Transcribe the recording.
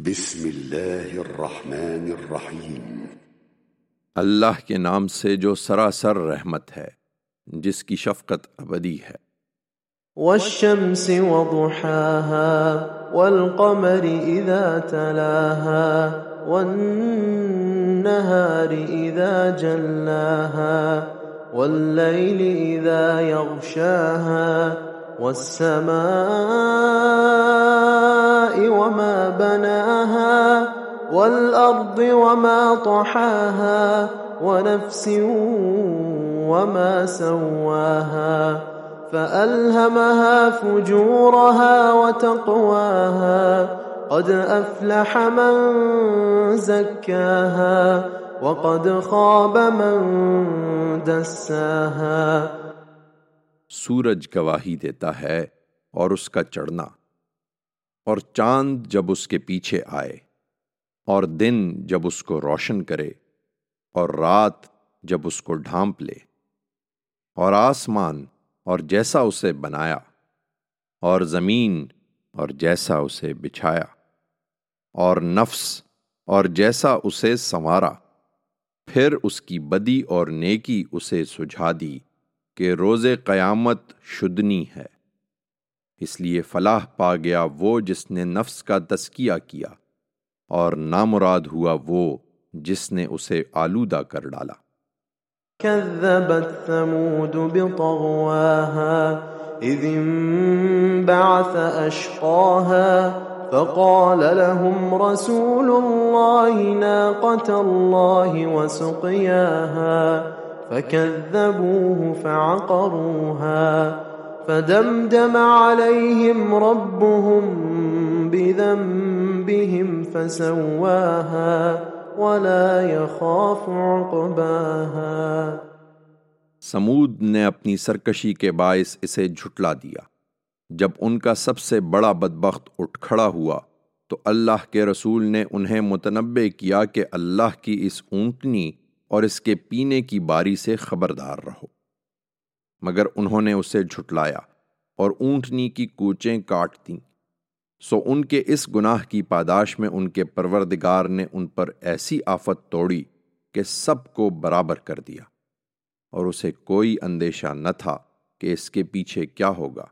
بسم الله الرحمن الرحيم अल्लाह के नाम से जो सरासर रहमत है जिसकी शफकत अबदी है والشمس وضحاها والقمر إذا تلاها والنهار إذا جلاها والليل إذا يغشاها والسماء وما بناها والأرض وما طحاها ونفس وما سواها فألهمها فجورها وتقواها قد أفلح من زكاها وقد خاب من دساها सूरज गवाही देता है और उसका चढ़ना اور چاند جب اس کے پیچھے آئے اور دن جب اس کو روشن کرے اور رات جب اس کو ڈھانپ لے اور آسمان اور جیسا اسے بنایا اور زمین اور جیسا اسے بچھایا اور نفس اور جیسا اسے سنوارا پھر اس کی بدی اور نیکی اسے سجھا دی کہ روز قیامت شدنی ہے۔ इसलिए फलाह पा गया वो जिसने नफ्स का तस्किया किया और नामुराद हुआ वो जिसने उसे आलूदा कर डाला كذبت ثمود بطغواها إذ انبعث أشقاها فقال لهم رسول الله ناقة الله وسقياها فكذبوه فعقروها فدمدم عليهم ربهم بذنبهم فسواها ولا يخاف عقباها۔ سمود نے اپنی سرکشی کے باعث اسے جھٹلا دیا۔ جب ان کا سب سے بڑا بدبخت اٹھ کھڑا ہوا، تو اللہ کے رسول نے انہیں متنبہ کیا کہ اللہ کی اس اونٹنی اور اس کے پینے کی باری سے خبردار رہو۔ مگر انہوں نے اسے جھٹلایا اور اونٹنی کی کوچیں کاٹ دیں۔ سو ان کے اس گناہ کی پاداش میں ان کے پروردگار نے ان پر ایسی آفت توڑی کہ سب کو برابر کر دیا اور اسے کوئی اندیشہ نہ تھا کہ اس کے پیچھے کیا ہوگا۔